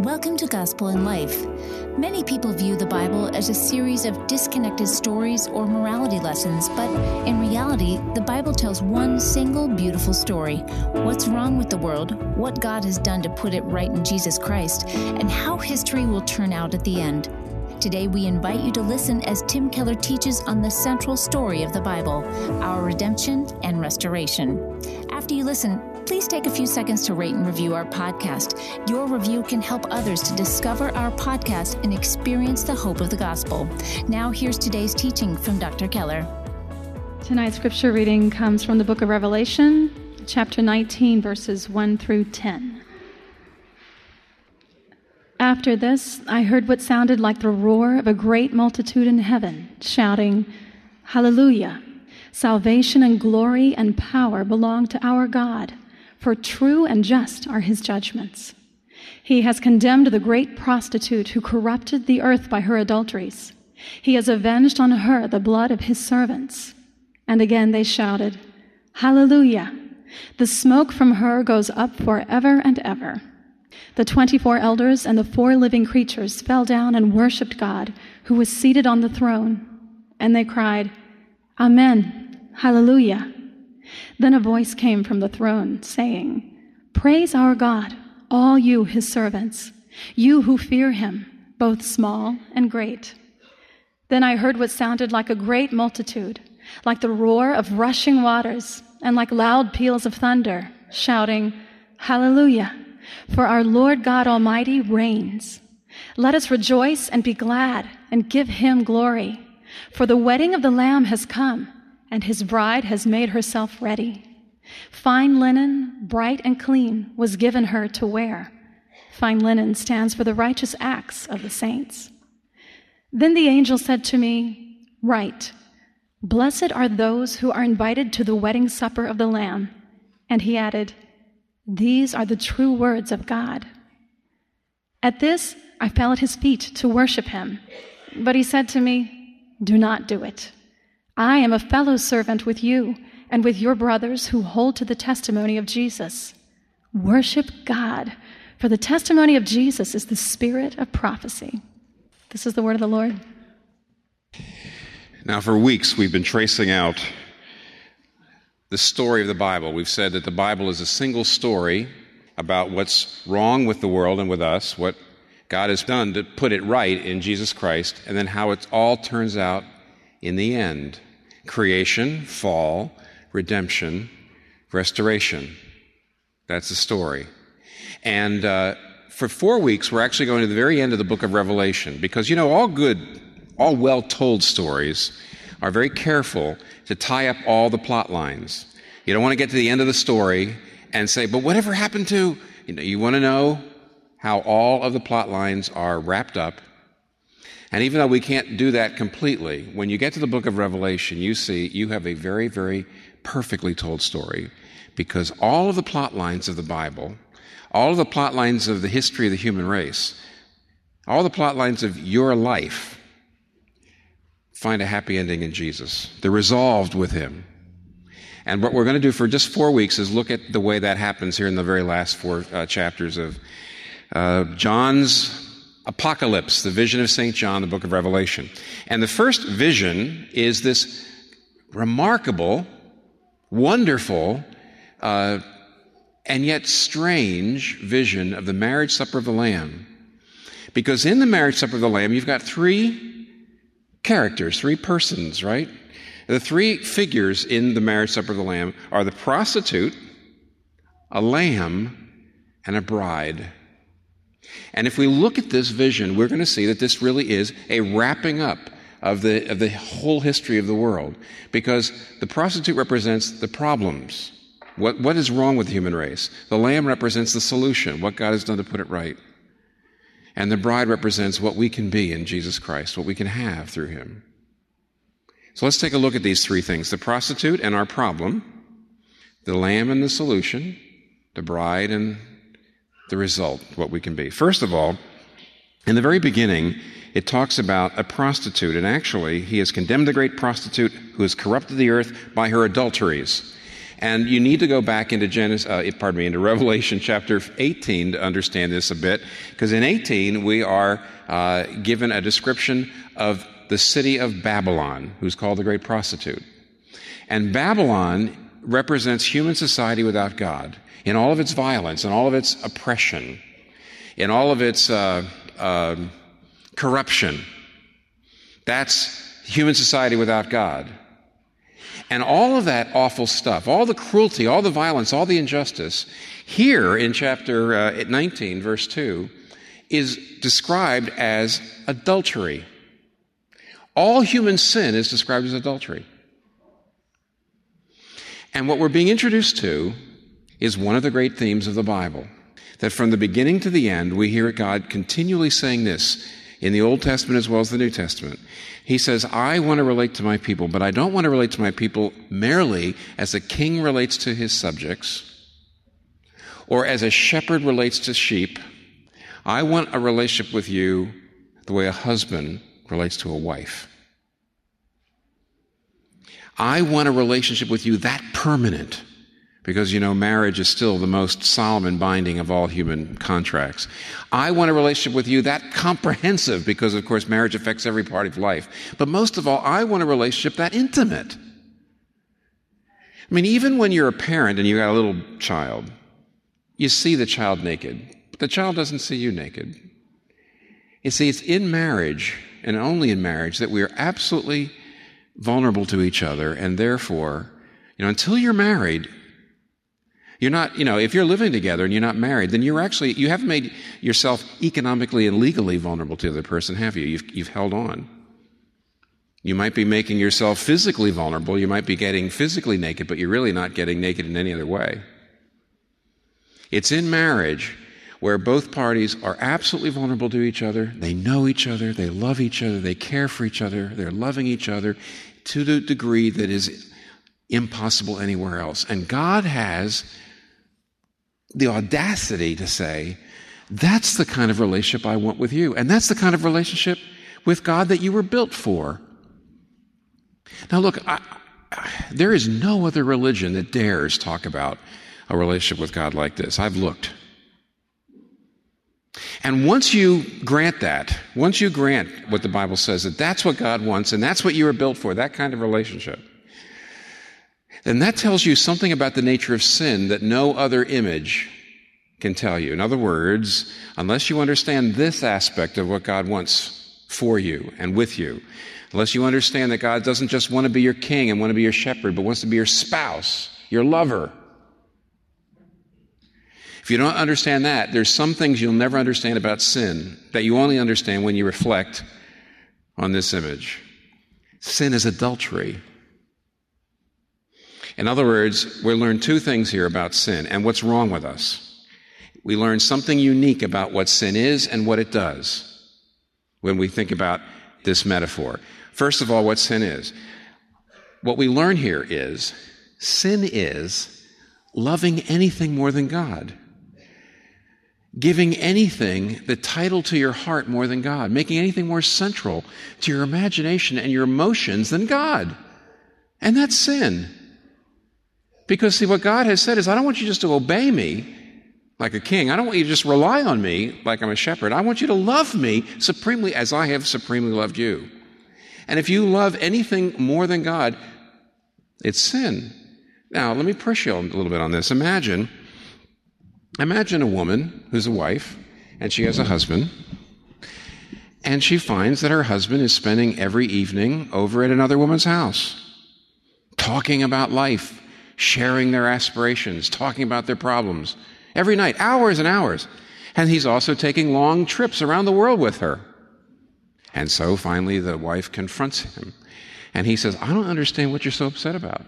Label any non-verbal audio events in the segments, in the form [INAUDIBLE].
Welcome to Gospel in Life. Many people view the Bible as a series of disconnected stories or morality lessons, but in reality, the Bible tells one single beautiful story what's wrong with the world, what God has done to put it right in Jesus Christ, and how history will turn out at the end. Today, we invite you to listen as Tim Keller teaches on the central story of the Bible, our redemption and restoration. After you listen, please take a few seconds to rate and review our podcast. Your review can help others to discover our podcast and experience the hope of the gospel. Now, here's today's teaching from Dr. Keller. Tonight's scripture reading comes from the book of Revelation, chapter 19, verses 1 through 10. After this, I heard what sounded like the roar of a great multitude in heaven, shouting, Hallelujah! Salvation and glory and power belong to our God for true and just are his judgments. He has condemned the great prostitute who corrupted the earth by her adulteries. He has avenged on her the blood of his servants. And again they shouted, Hallelujah! The smoke from her goes up forever and ever. The 24 elders and the four living creatures fell down and worshiped God, who was seated on the throne. And they cried, Amen, Hallelujah. Then a voice came from the throne, saying, Praise our God, all you his servants, you who fear him, both small and great. Then I heard what sounded like a great multitude, like the roar of rushing waters, and like loud peals of thunder, shouting, Hallelujah! For our Lord God Almighty reigns. Let us rejoice and be glad and give him glory. For the wedding of the Lamb has come and his bride has made herself ready. Fine linen, bright and clean, was given her to wear. Fine linen stands for the righteous acts of the saints. Then the angel said to me, Write, Blessed are those who are invited to the wedding supper of the Lamb. And he added, These are the true words of God. At this, I fell at his feet to worship him. But he said to me, Do not do it. I am a fellow servant with you and with your brothers who hold to the testimony of Jesus. Worship God, for the testimony of Jesus is the spirit of prophecy. This is the word of the Lord. Now, for weeks, we've been tracing out the story of the Bible. We've said that the Bible is a single story about what's wrong with the world and with us, what God has done to put it right in Jesus Christ, and then how it all turns out in the end creation, fall, redemption, restoration. That's the story. And uh, for four weeks, we're actually going to the very end of the book of Revelation because, you know, all good, all well told stories are very careful to tie up all the plot lines. You don't want to get to the end of the story and say, but whatever happened to, you know, you want to know how all of the plot lines are wrapped up and even though we can't do that completely, when you get to the book of Revelation, you see you have a very, very perfectly told story because all of the plot lines of the Bible, all of the plot lines of the history of the human race, all the plot lines of your life find a happy ending in Jesus. They're resolved with Him. And what we're going to do for just four weeks is look at the way that happens here in the very last four uh, chapters of uh, John's Apocalypse, the vision of St. John, the book of Revelation. And the first vision is this remarkable, wonderful, uh, and yet strange vision of the marriage supper of the Lamb. Because in the marriage supper of the Lamb, you've got three characters, three persons, right? The three figures in the marriage supper of the Lamb are the prostitute, a lamb, and a bride. And if we look at this vision, we're going to see that this really is a wrapping up of the, of the whole history of the world. Because the prostitute represents the problems. What, what is wrong with the human race? The lamb represents the solution, what God has done to put it right. And the bride represents what we can be in Jesus Christ, what we can have through him. So let's take a look at these three things the prostitute and our problem, the lamb and the solution, the bride and the result, what we can be. First of all, in the very beginning, it talks about a prostitute, and actually, he has condemned the great prostitute who has corrupted the earth by her adulteries. And you need to go back into Genesis, uh, pardon me, into [LAUGHS] Revelation chapter 18 to understand this a bit, because in 18 we are uh, given a description of the city of Babylon, who's called the great prostitute. And Babylon represents human society without God in all of its violence, in all of its oppression, in all of its uh, uh, corruption. That's human society without God. And all of that awful stuff, all the cruelty, all the violence, all the injustice, here in chapter uh, 19, verse 2, is described as adultery. All human sin is described as adultery. And what we're being introduced to is one of the great themes of the Bible. That from the beginning to the end, we hear God continually saying this in the Old Testament as well as the New Testament. He says, I want to relate to my people, but I don't want to relate to my people merely as a king relates to his subjects or as a shepherd relates to sheep. I want a relationship with you the way a husband relates to a wife. I want a relationship with you that permanent because you know marriage is still the most solemn and binding of all human contracts. I want a relationship with you that comprehensive because of course marriage affects every part of life. But most of all, I want a relationship that intimate. I mean, even when you're a parent and you got a little child, you see the child naked, but the child doesn't see you naked. You see, it's in marriage and only in marriage that we are absolutely vulnerable to each other, and therefore, you know, until you're married, you're not, you know, if you're living together and you're not married, then you're actually, you haven't made yourself economically and legally vulnerable to the other person, have you? You've, you've held on. You might be making yourself physically vulnerable. You might be getting physically naked, but you're really not getting naked in any other way. It's in marriage where both parties are absolutely vulnerable to each other. They know each other, they love each other, they care for each other, they're loving each other to the degree that is impossible anywhere else. And God has the audacity to say, that's the kind of relationship I want with you. And that's the kind of relationship with God that you were built for. Now, look, I, I, there is no other religion that dares talk about a relationship with God like this. I've looked. And once you grant that, once you grant what the Bible says, that that's what God wants and that's what you were built for, that kind of relationship, then that tells you something about the nature of sin that no other image can tell you. In other words, unless you understand this aspect of what God wants for you and with you, unless you understand that God doesn't just want to be your king and want to be your shepherd, but wants to be your spouse, your lover, if you don't understand that, there's some things you'll never understand about sin that you only understand when you reflect on this image. Sin is adultery. In other words, we learn two things here about sin and what's wrong with us. We learn something unique about what sin is and what it does when we think about this metaphor. First of all, what sin is. What we learn here is sin is loving anything more than God giving anything the title to your heart more than God, making anything more central to your imagination and your emotions than God. And that's sin. Because, see, what God has said is, I don't want you just to obey me like a king. I don't want you to just rely on me like I'm a shepherd. I want you to love me supremely as I have supremely loved you. And if you love anything more than God, it's sin. Now, let me push you a little bit on this. Imagine Imagine a woman who's a wife and she has a husband, and she finds that her husband is spending every evening over at another woman's house, talking about life, sharing their aspirations, talking about their problems, every night, hours and hours. And he's also taking long trips around the world with her. And so finally the wife confronts him. And he says, I don't understand what you're so upset about.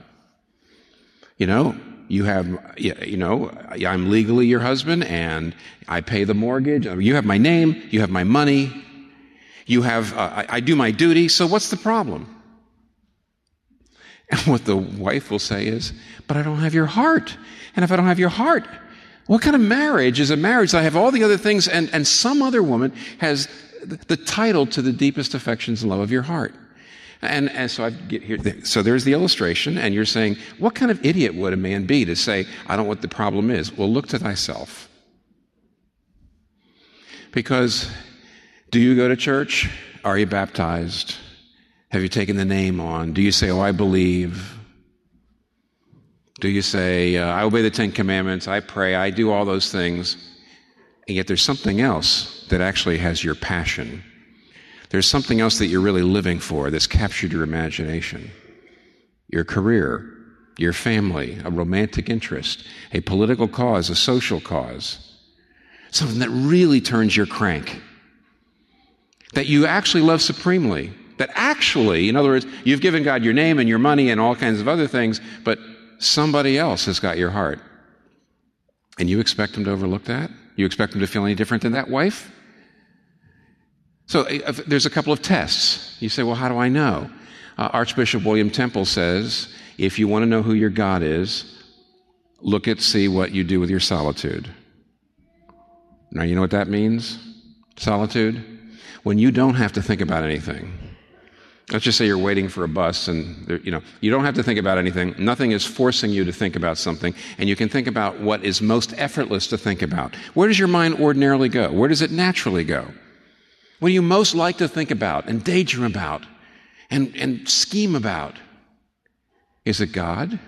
You know, you have, you know, I'm legally your husband and I pay the mortgage. You have my name. You have my money. You have, uh, I, I do my duty. So what's the problem? [LAUGHS] And what the wife will say is, but I don't have your heart. And if I don't have your heart, what kind of marriage is a marriage that I have all the other things and, and some other woman has the title to the deepest affections and love of your heart? And, and so I get here. So there's the illustration, and you're saying, what kind of idiot would a man be to say, I don't know what the problem is? Well, look to thyself. Because do you go to church? Are you baptized? Have you taken the name on? Do you say, Oh, I believe? Do you say, uh, I obey the Ten Commandments, I pray, I do all those things? And yet there's something else that actually has your passion. There's something else that you're really living for that's captured your imagination your career, your family, a romantic interest, a political cause, a social cause, something that really turns your crank, that you actually love supremely. That actually, in other words, you've given God your name and your money and all kinds of other things, but somebody else has got your heart. And you expect him to overlook that? You expect him to feel any different than that wife? So there's a couple of tests. You say, well, how do I know? Uh, Archbishop William Temple says if you want to know who your God is, look at, see what you do with your solitude. Now, you know what that means? Solitude? When you don't have to think about anything. Let's just say you're waiting for a bus and you know, you don't have to think about anything. Nothing is forcing you to think about something, and you can think about what is most effortless to think about. Where does your mind ordinarily go? Where does it naturally go? What do you most like to think about and daydream about and, and scheme about? Is it God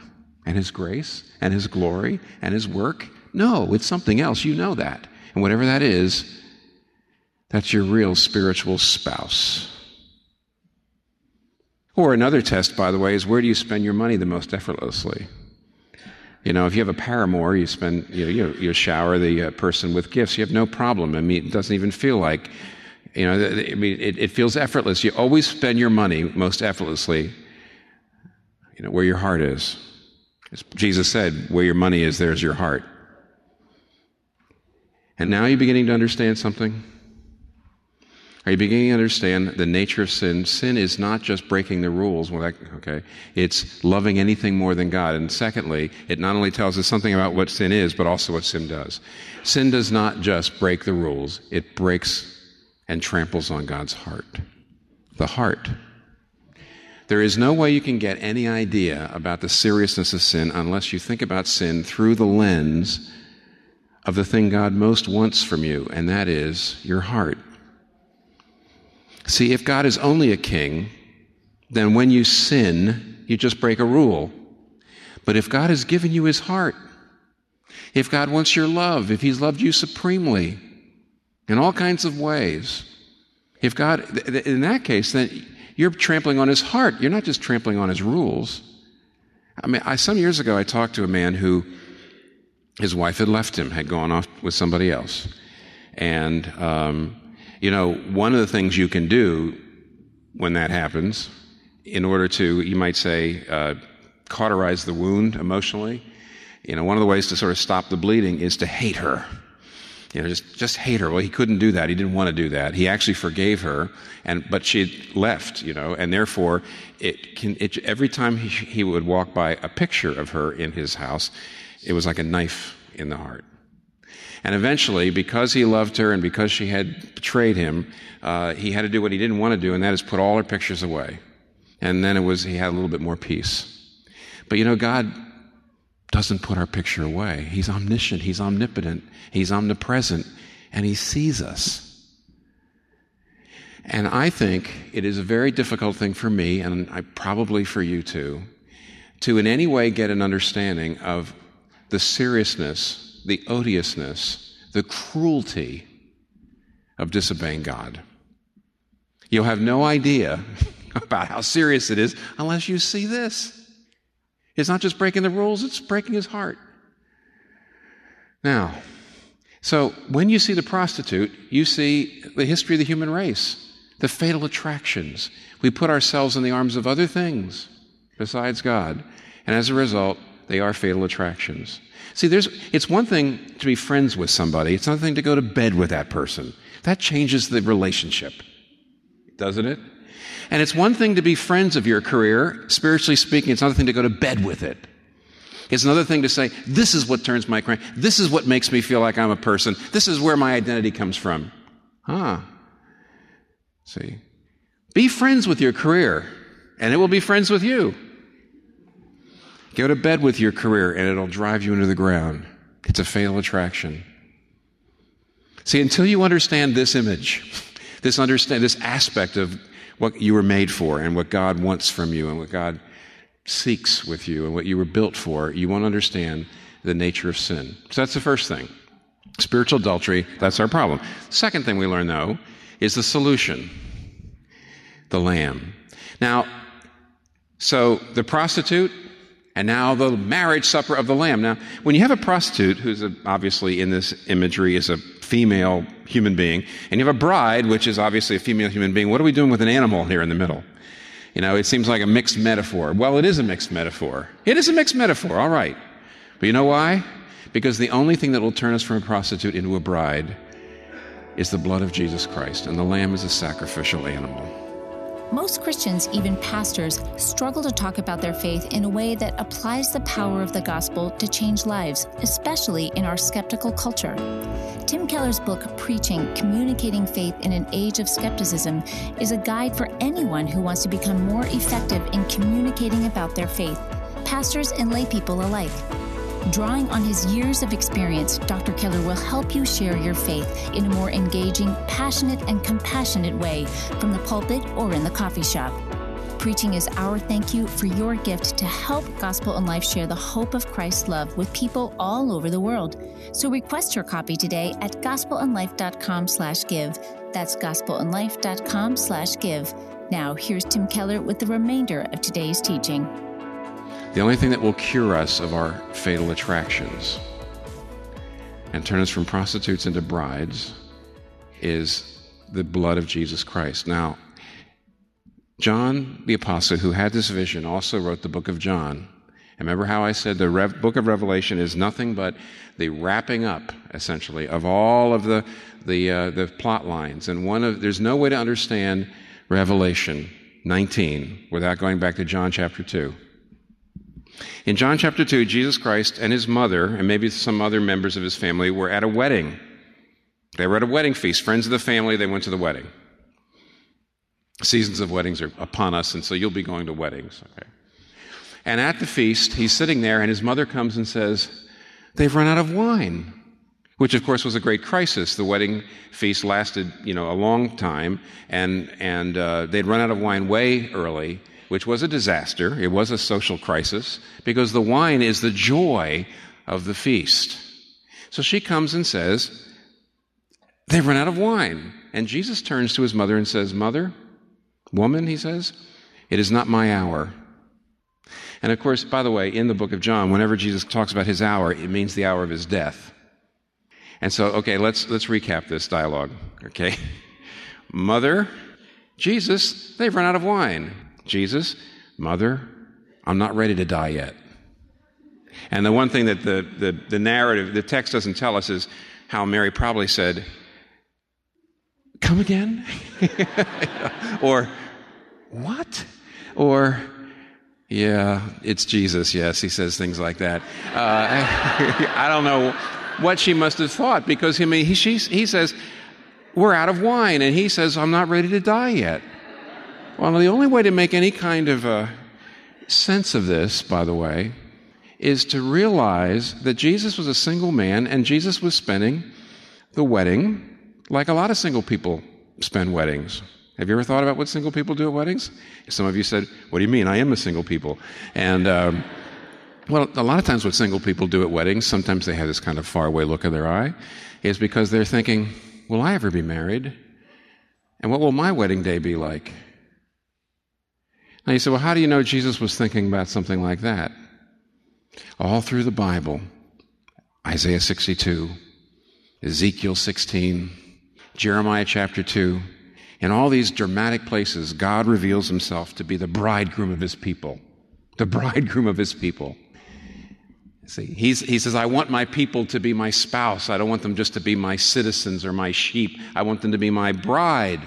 and His grace and His glory and His work? No, it's something else. You know that. And whatever that is, that's your real spiritual spouse. Or another test, by the way, is where do you spend your money the most effortlessly? You know, if you have a paramour, you spend, you know, you, you shower the uh, person with gifts. You have no problem. I mean, it doesn't even feel like you know, I mean, it, it feels effortless. You always spend your money most effortlessly, you know, where your heart is. As Jesus said, where your money is, there's your heart. And now you're beginning to understand something? Are you beginning to understand the nature of sin? Sin is not just breaking the rules, okay? It's loving anything more than God. And secondly, it not only tells us something about what sin is, but also what sin does. Sin does not just break the rules, it breaks and tramples on God's heart. The heart. There is no way you can get any idea about the seriousness of sin unless you think about sin through the lens of the thing God most wants from you, and that is your heart. See, if God is only a king, then when you sin, you just break a rule. But if God has given you his heart, if God wants your love, if he's loved you supremely, in all kinds of ways. If God, in that case, then you're trampling on his heart. You're not just trampling on his rules. I mean, I, some years ago, I talked to a man who his wife had left him, had gone off with somebody else. And, um, you know, one of the things you can do when that happens, in order to, you might say, uh, cauterize the wound emotionally, you know, one of the ways to sort of stop the bleeding is to hate her you know, just, just hate her. Well, he couldn't do that. He didn't want to do that. He actually forgave her, and, but she left, you know, and therefore, it can, it, every time he, he would walk by a picture of her in his house, it was like a knife in the heart. And eventually, because he loved her and because she had betrayed him, uh, he had to do what he didn't want to do, and that is put all her pictures away. And then it was, he had a little bit more peace. But you know, God doesn't put our picture away. He's omniscient, He's omnipotent, He's omnipresent, and He sees us. And I think it is a very difficult thing for me, and I, probably for you too, to in any way get an understanding of the seriousness, the odiousness, the cruelty of disobeying God. You'll have no idea [LAUGHS] about how serious it is unless you see this. It's not just breaking the rules, it's breaking his heart. Now, so when you see the prostitute, you see the history of the human race, the fatal attractions. We put ourselves in the arms of other things besides God, and as a result, they are fatal attractions. See, there's, it's one thing to be friends with somebody, it's another thing to go to bed with that person. That changes the relationship, doesn't it? And it's one thing to be friends of your career, spiritually speaking, it's another thing to go to bed with it. It's another thing to say, this is what turns my crank. This is what makes me feel like I'm a person. This is where my identity comes from. Huh. See. Be friends with your career. and it will be friends with you. Go to bed with your career, and it'll drive you into the ground. It's a fatal attraction. See, until you understand this image, this understand this aspect of what you were made for and what God wants from you and what God seeks with you and what you were built for, you won't understand the nature of sin. So that's the first thing. Spiritual adultery, that's our problem. Second thing we learn, though, is the solution the lamb. Now, so the prostitute, and now the marriage supper of the lamb. Now, when you have a prostitute, who's obviously in this imagery is a female human being, and you have a bride, which is obviously a female human being, what are we doing with an animal here in the middle? You know, it seems like a mixed metaphor. Well, it is a mixed metaphor. It is a mixed metaphor, all right. But you know why? Because the only thing that will turn us from a prostitute into a bride is the blood of Jesus Christ, and the lamb is a sacrificial animal. Most Christians, even pastors, struggle to talk about their faith in a way that applies the power of the gospel to change lives, especially in our skeptical culture. Tim Keller's book, Preaching Communicating Faith in an Age of Skepticism, is a guide for anyone who wants to become more effective in communicating about their faith, pastors and laypeople alike. Drawing on his years of experience, Dr. Keller will help you share your faith in a more engaging, passionate, and compassionate way from the pulpit or in the coffee shop. Preaching is our thank you for your gift to help Gospel in Life share the hope of Christ's love with people all over the world. So request your copy today at gospelinlife.com slash give. That's gospelinlife.com slash give. Now, here's Tim Keller with the remainder of today's teaching. The only thing that will cure us of our fatal attractions and turn us from prostitutes into brides is the blood of Jesus Christ. Now, John the Apostle, who had this vision, also wrote the book of John. Remember how I said the Rev- book of Revelation is nothing but the wrapping up, essentially, of all of the, the, uh, the plot lines. And one of, there's no way to understand Revelation 19 without going back to John chapter 2. In John chapter 2, Jesus Christ and his mother, and maybe some other members of his family, were at a wedding. They were at a wedding feast. Friends of the family, they went to the wedding. Seasons of weddings are upon us, and so you'll be going to weddings. Okay. And at the feast, he's sitting there, and his mother comes and says, They've run out of wine. Which, of course, was a great crisis. The wedding feast lasted, you know, a long time, and, and uh, they'd run out of wine way early which was a disaster. It was a social crisis because the wine is the joy of the feast. So she comes and says, They've run out of wine. And Jesus turns to his mother and says, Mother, woman, he says, it is not my hour. And of course, by the way, in the book of John, whenever Jesus talks about his hour, it means the hour of his death. And so, okay, let's, let's recap this dialogue, okay? [LAUGHS] Mother, Jesus, they've run out of wine. Jesus, Mother, I'm not ready to die yet. And the one thing that the, the, the narrative, the text doesn't tell us is how Mary probably said, Come again? [LAUGHS] or, What? Or, Yeah, it's Jesus. Yes, he says things like that. Uh, [LAUGHS] I don't know what she must have thought because mean, he, she, he says, We're out of wine. And he says, I'm not ready to die yet. Well, the only way to make any kind of a sense of this, by the way, is to realize that Jesus was a single man and Jesus was spending the wedding like a lot of single people spend weddings. Have you ever thought about what single people do at weddings? Some of you said, What do you mean? I am a single people. And, um, well, a lot of times what single people do at weddings, sometimes they have this kind of faraway look in their eye, is because they're thinking, Will I ever be married? And what will my wedding day be like? Now you say, well, how do you know Jesus was thinking about something like that? All through the Bible, Isaiah 62, Ezekiel 16, Jeremiah chapter 2, in all these dramatic places, God reveals himself to be the bridegroom of his people. The bridegroom of his people. See, he says, I want my people to be my spouse. I don't want them just to be my citizens or my sheep. I want them to be my bride.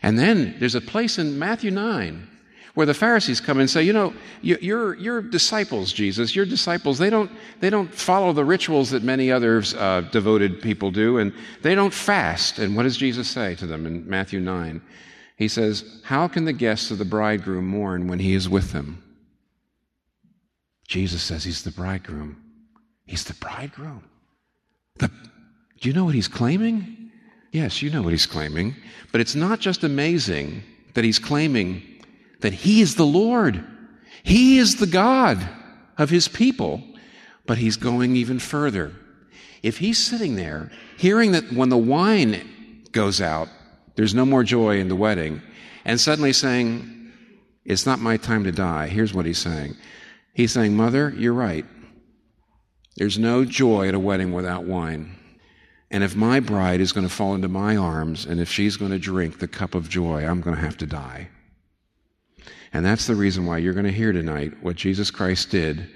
And then there's a place in Matthew 9 where the Pharisees come and say, you know, your, your disciples, Jesus, your disciples, they don't, they don't follow the rituals that many other uh, devoted people do, and they don't fast. And what does Jesus say to them in Matthew 9? He says, How can the guests of the bridegroom mourn when he is with them? Jesus says he's the bridegroom. He's the bridegroom. The, do you know what he's claiming? Yes, you know what he's claiming. But it's not just amazing that he's claiming that he is the Lord, he is the God of his people, but he's going even further. If he's sitting there hearing that when the wine goes out, there's no more joy in the wedding, and suddenly saying, It's not my time to die, here's what he's saying. He's saying, Mother, you're right. There's no joy at a wedding without wine. And if my bride is going to fall into my arms and if she's going to drink the cup of joy, I'm going to have to die. And that's the reason why you're going to hear tonight what Jesus Christ did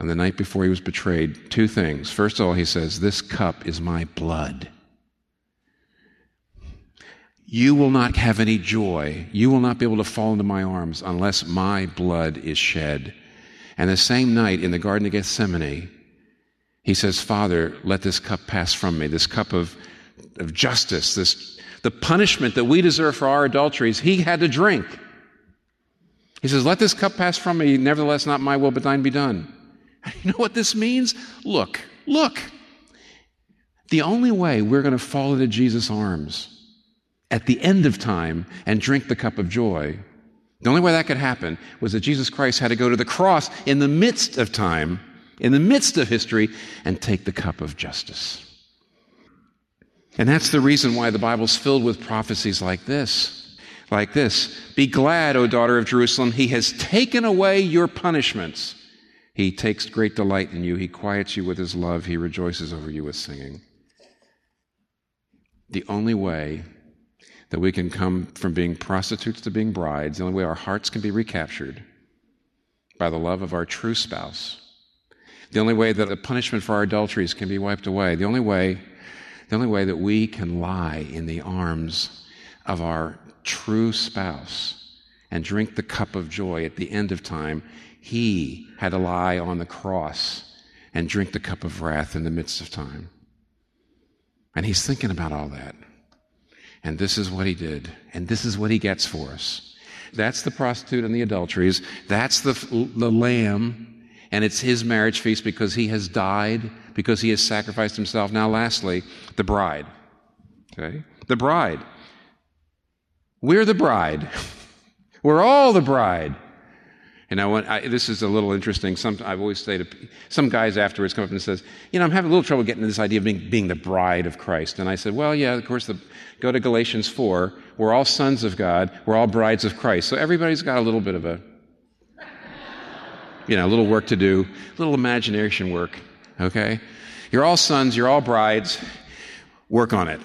on the night before he was betrayed. Two things. First of all, he says, This cup is my blood. You will not have any joy. You will not be able to fall into my arms unless my blood is shed. And the same night in the Garden of Gethsemane, he says, Father, let this cup pass from me, this cup of, of justice, this, the punishment that we deserve for our adulteries, he had to drink. He says, Let this cup pass from me, nevertheless, not my will, but thine be done. You know what this means? Look, look. The only way we're going to fall into Jesus' arms at the end of time and drink the cup of joy the only way that could happen was that Jesus Christ had to go to the cross in the midst of time, in the midst of history, and take the cup of justice. And that's the reason why the Bible's filled with prophecies like this. Like this Be glad, O daughter of Jerusalem, he has taken away your punishments. He takes great delight in you. He quiets you with his love. He rejoices over you with singing. The only way that we can come from being prostitutes to being brides, the only way our hearts can be recaptured by the love of our true spouse, the only way that the punishment for our adulteries can be wiped away, the only way, the only way that we can lie in the arms of our true spouse and drink the cup of joy at the end of time, he had to lie on the cross and drink the cup of wrath in the midst of time. And he's thinking about all that. And this is what he did. And this is what he gets for us. That's the prostitute and the adulteries. That's the, the lamb. And it's his marriage feast because he has died, because he has sacrificed himself. Now, lastly, the bride. Okay? The bride. We're the bride. We're all the bride. And I want, I, this is a little interesting. Some, I've always say to some guys afterwards come up and says, you know, I'm having a little trouble getting to this idea of being, being the bride of Christ. And I said, well, yeah, of course, the, go to Galatians 4. We're all sons of God. We're all brides of Christ. So everybody's got a little bit of a, you know, a little work to do, a little imagination work. Okay? You're all sons. You're all brides. Work on it.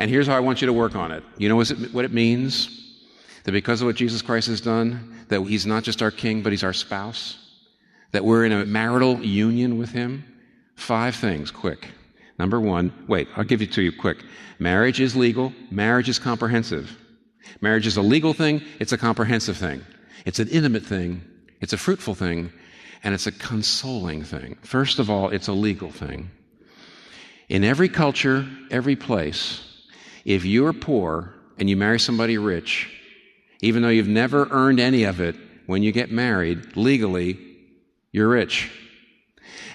And here's how I want you to work on it. You know what it means? That because of what Jesus Christ has done, that He's not just our King, but He's our spouse. That we're in a marital union with Him. Five things, quick. Number one, wait, I'll give it to you quick. Marriage is legal, marriage is comprehensive. Marriage is a legal thing, it's a comprehensive thing. It's an intimate thing, it's a fruitful thing, and it's a consoling thing. First of all, it's a legal thing. In every culture, every place, if you're poor and you marry somebody rich, even though you've never earned any of it, when you get married, legally, you're rich.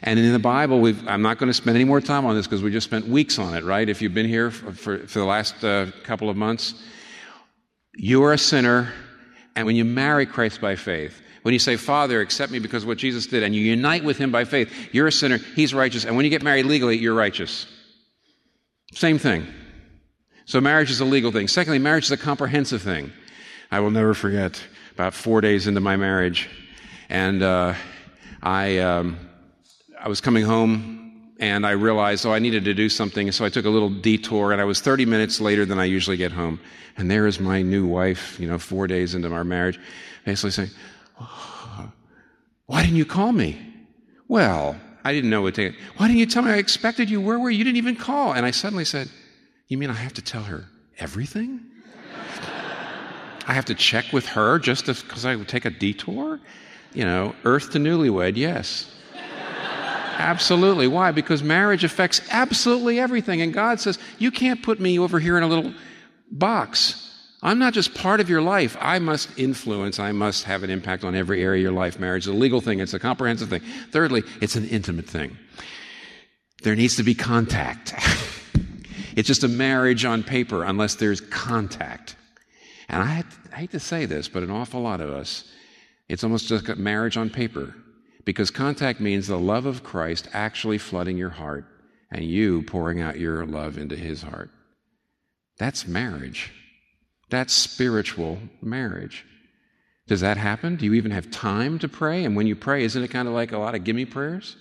And in the Bible, I'm not going to spend any more time on this because we just spent weeks on it, right? If you've been here for, for, for the last uh, couple of months, you are a sinner, and when you marry Christ by faith, when you say, Father, accept me because of what Jesus did, and you unite with him by faith, you're a sinner, he's righteous, and when you get married legally, you're righteous. Same thing. So marriage is a legal thing. Secondly, marriage is a comprehensive thing. I will never forget about four days into my marriage, and uh, I, um, I was coming home and I realized, oh, I needed to do something. So I took a little detour, and I was 30 minutes later than I usually get home. And there is my new wife, you know, four days into our marriage, basically saying, oh, Why didn't you call me? Well, I didn't know what to. Why didn't you tell me? I expected you. Where were you? You didn't even call. And I suddenly said, You mean I have to tell her everything? I have to check with her just because I would take a detour? You know, earth to newlywed, yes. absolutely. Why? Because marriage affects absolutely everything. And God says, you can't put me over here in a little box. I'm not just part of your life. I must influence, I must have an impact on every area of your life. Marriage is a legal thing, it's a comprehensive thing. Thirdly, it's an intimate thing. There needs to be contact. [LAUGHS] it's just a marriage on paper unless there's contact. And I, I hate to say this, but an awful lot of us, it's almost just a marriage on paper because contact means the love of Christ actually flooding your heart and you pouring out your love into his heart. That's marriage. That's spiritual marriage. Does that happen? Do you even have time to pray? And when you pray, isn't it kind of like a lot of gimme prayers?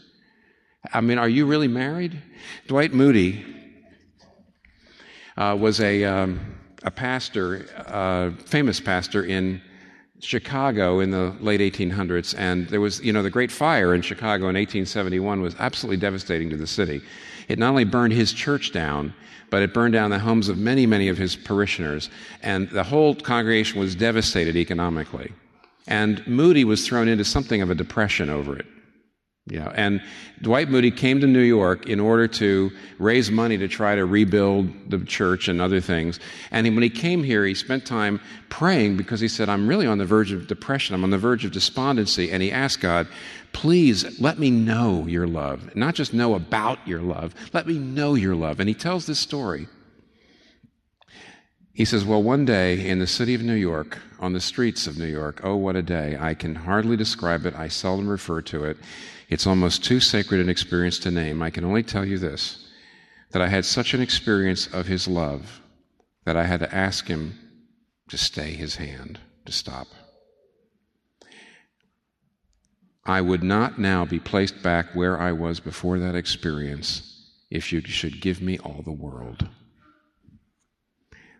I mean, are you really married? Dwight Moody uh, was a, um, a pastor, uh, famous pastor in Chicago in the late 1800s, and there was, you know, the Great Fire in Chicago in 1871 was absolutely devastating to the city. It not only burned his church down, but it burned down the homes of many, many of his parishioners, and the whole congregation was devastated economically. And Moody was thrown into something of a depression over it. You know, and Dwight Moody came to New York in order to raise money to try to rebuild the church and other things. And when he came here, he spent time praying because he said, I'm really on the verge of depression. I'm on the verge of despondency. And he asked God, please let me know your love. Not just know about your love, let me know your love. And he tells this story. He says, Well, one day in the city of New York, on the streets of New York, oh, what a day. I can hardly describe it. I seldom refer to it. It's almost too sacred an experience to name. I can only tell you this that I had such an experience of his love that I had to ask him to stay his hand, to stop. I would not now be placed back where I was before that experience if you should give me all the world.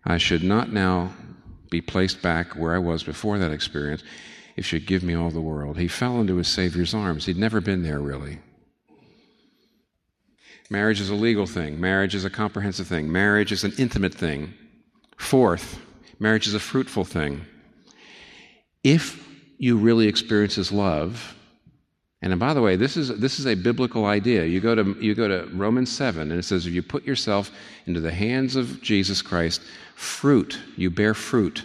I should not now be placed back where I was before that experience if you'd give me all the world. He fell into his Savior's arms. He'd never been there, really. Marriage is a legal thing, marriage is a comprehensive thing, marriage is an intimate thing. Fourth, marriage is a fruitful thing. If you really experience His love, and by the way, this is, this is a biblical idea. You go, to, you go to Romans 7, and it says, if you put yourself into the hands of Jesus Christ, fruit, you bear fruit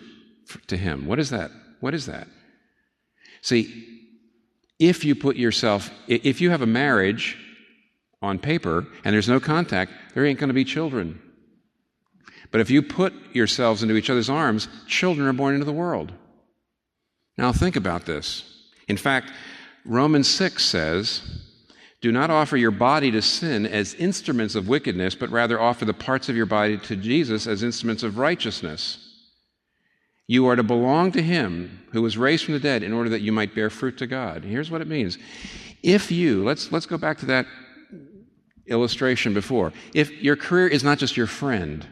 to Him. What is that? What is that? See, if you put yourself, if you have a marriage on paper and there's no contact, there ain't going to be children. But if you put yourselves into each other's arms, children are born into the world. Now think about this. In fact, Romans 6 says, Do not offer your body to sin as instruments of wickedness, but rather offer the parts of your body to Jesus as instruments of righteousness. You are to belong to him who was raised from the dead in order that you might bear fruit to God. Here's what it means. If you, let's, let's go back to that illustration before. If your career is not just your friend,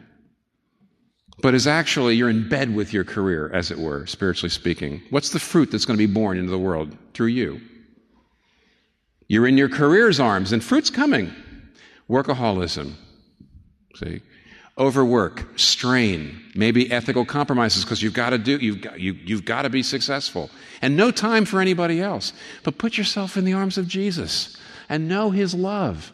but is actually you're in bed with your career, as it were, spiritually speaking, what's the fruit that's going to be born into the world through you? You're in your career's arms, and fruit's coming. Workaholism. See? Overwork, strain, maybe ethical compromises because you've got to do, you've got, you, you've got to be successful. And no time for anybody else. But put yourself in the arms of Jesus and know his love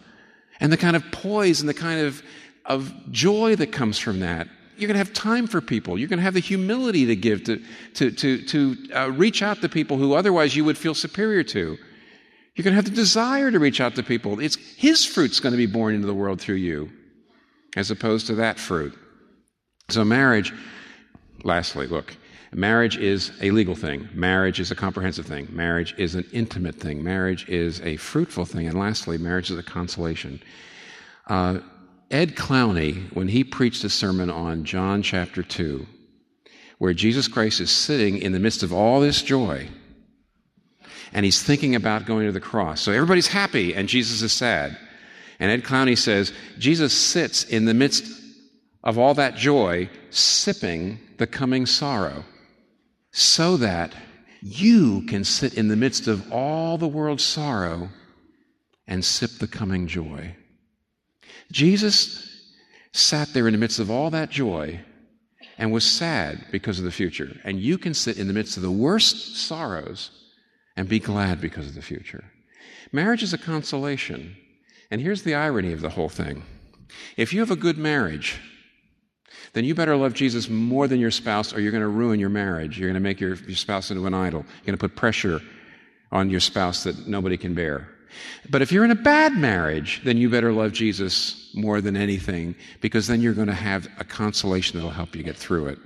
and the kind of poise and the kind of, of joy that comes from that. You're going to have time for people. You're going to have the humility to give, to, to, to, to uh, reach out to people who otherwise you would feel superior to. You're going to have the desire to reach out to people. It's his fruit's going to be born into the world through you as opposed to that fruit. So, marriage, lastly, look, marriage is a legal thing, marriage is a comprehensive thing, marriage is an intimate thing, marriage is a fruitful thing, and lastly, marriage is a consolation. Uh, Ed Clowney, when he preached a sermon on John chapter 2, where Jesus Christ is sitting in the midst of all this joy, and he's thinking about going to the cross. So everybody's happy, and Jesus is sad. And Ed Clowney says Jesus sits in the midst of all that joy, sipping the coming sorrow, so that you can sit in the midst of all the world's sorrow and sip the coming joy. Jesus sat there in the midst of all that joy and was sad because of the future. And you can sit in the midst of the worst sorrows and be glad because of the future. Marriage is a consolation. And here's the irony of the whole thing if you have a good marriage, then you better love Jesus more than your spouse, or you're going to ruin your marriage. You're going to make your, your spouse into an idol. You're going to put pressure on your spouse that nobody can bear. But if you're in a bad marriage, then you better love Jesus more than anything, because then you're going to have a consolation that'll help you get through it.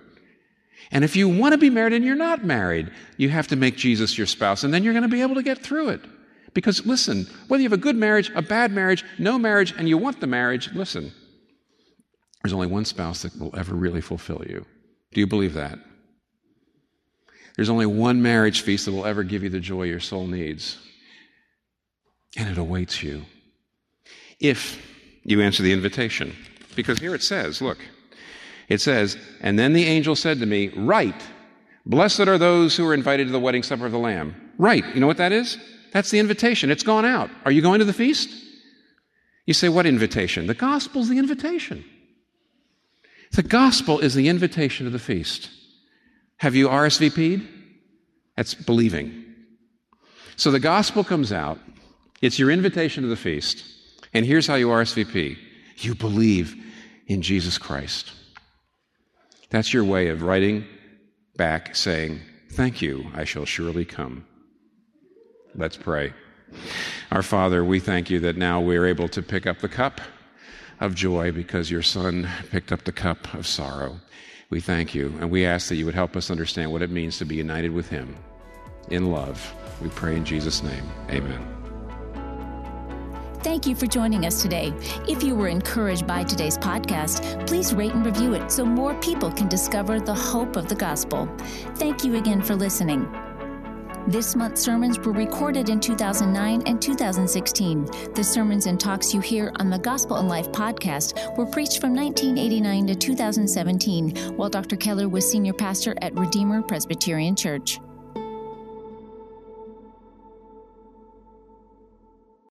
And if you want to be married and you're not married, you have to make Jesus your spouse, and then you're going to be able to get through it. Because listen, whether you have a good marriage, a bad marriage, no marriage, and you want the marriage, listen, there's only one spouse that will ever really fulfill you. Do you believe that? There's only one marriage feast that will ever give you the joy your soul needs. And it awaits you. If you answer the invitation. Because here it says, look, it says, And then the angel said to me, Write, blessed are those who are invited to the wedding supper of the Lamb. Right. You know what that is? That's the invitation. It's gone out. Are you going to the feast? You say, What invitation? The gospel's the invitation. The gospel is the invitation to the feast. Have you RSVP'd? That's believing. So the gospel comes out, it's your invitation to the feast. And here's how you RSVP you believe in Jesus Christ. That's your way of writing back saying, Thank you, I shall surely come. Let's pray. Our Father, we thank you that now we're able to pick up the cup of joy because your Son picked up the cup of sorrow. We thank you, and we ask that you would help us understand what it means to be united with Him in love. We pray in Jesus' name. Amen. Thank you for joining us today. If you were encouraged by today's podcast, please rate and review it so more people can discover the hope of the gospel. Thank you again for listening. This month's sermons were recorded in 2009 and 2016. The sermons and talks you hear on the Gospel in Life podcast were preached from 1989 to 2017 while Dr. Keller was senior pastor at Redeemer Presbyterian Church.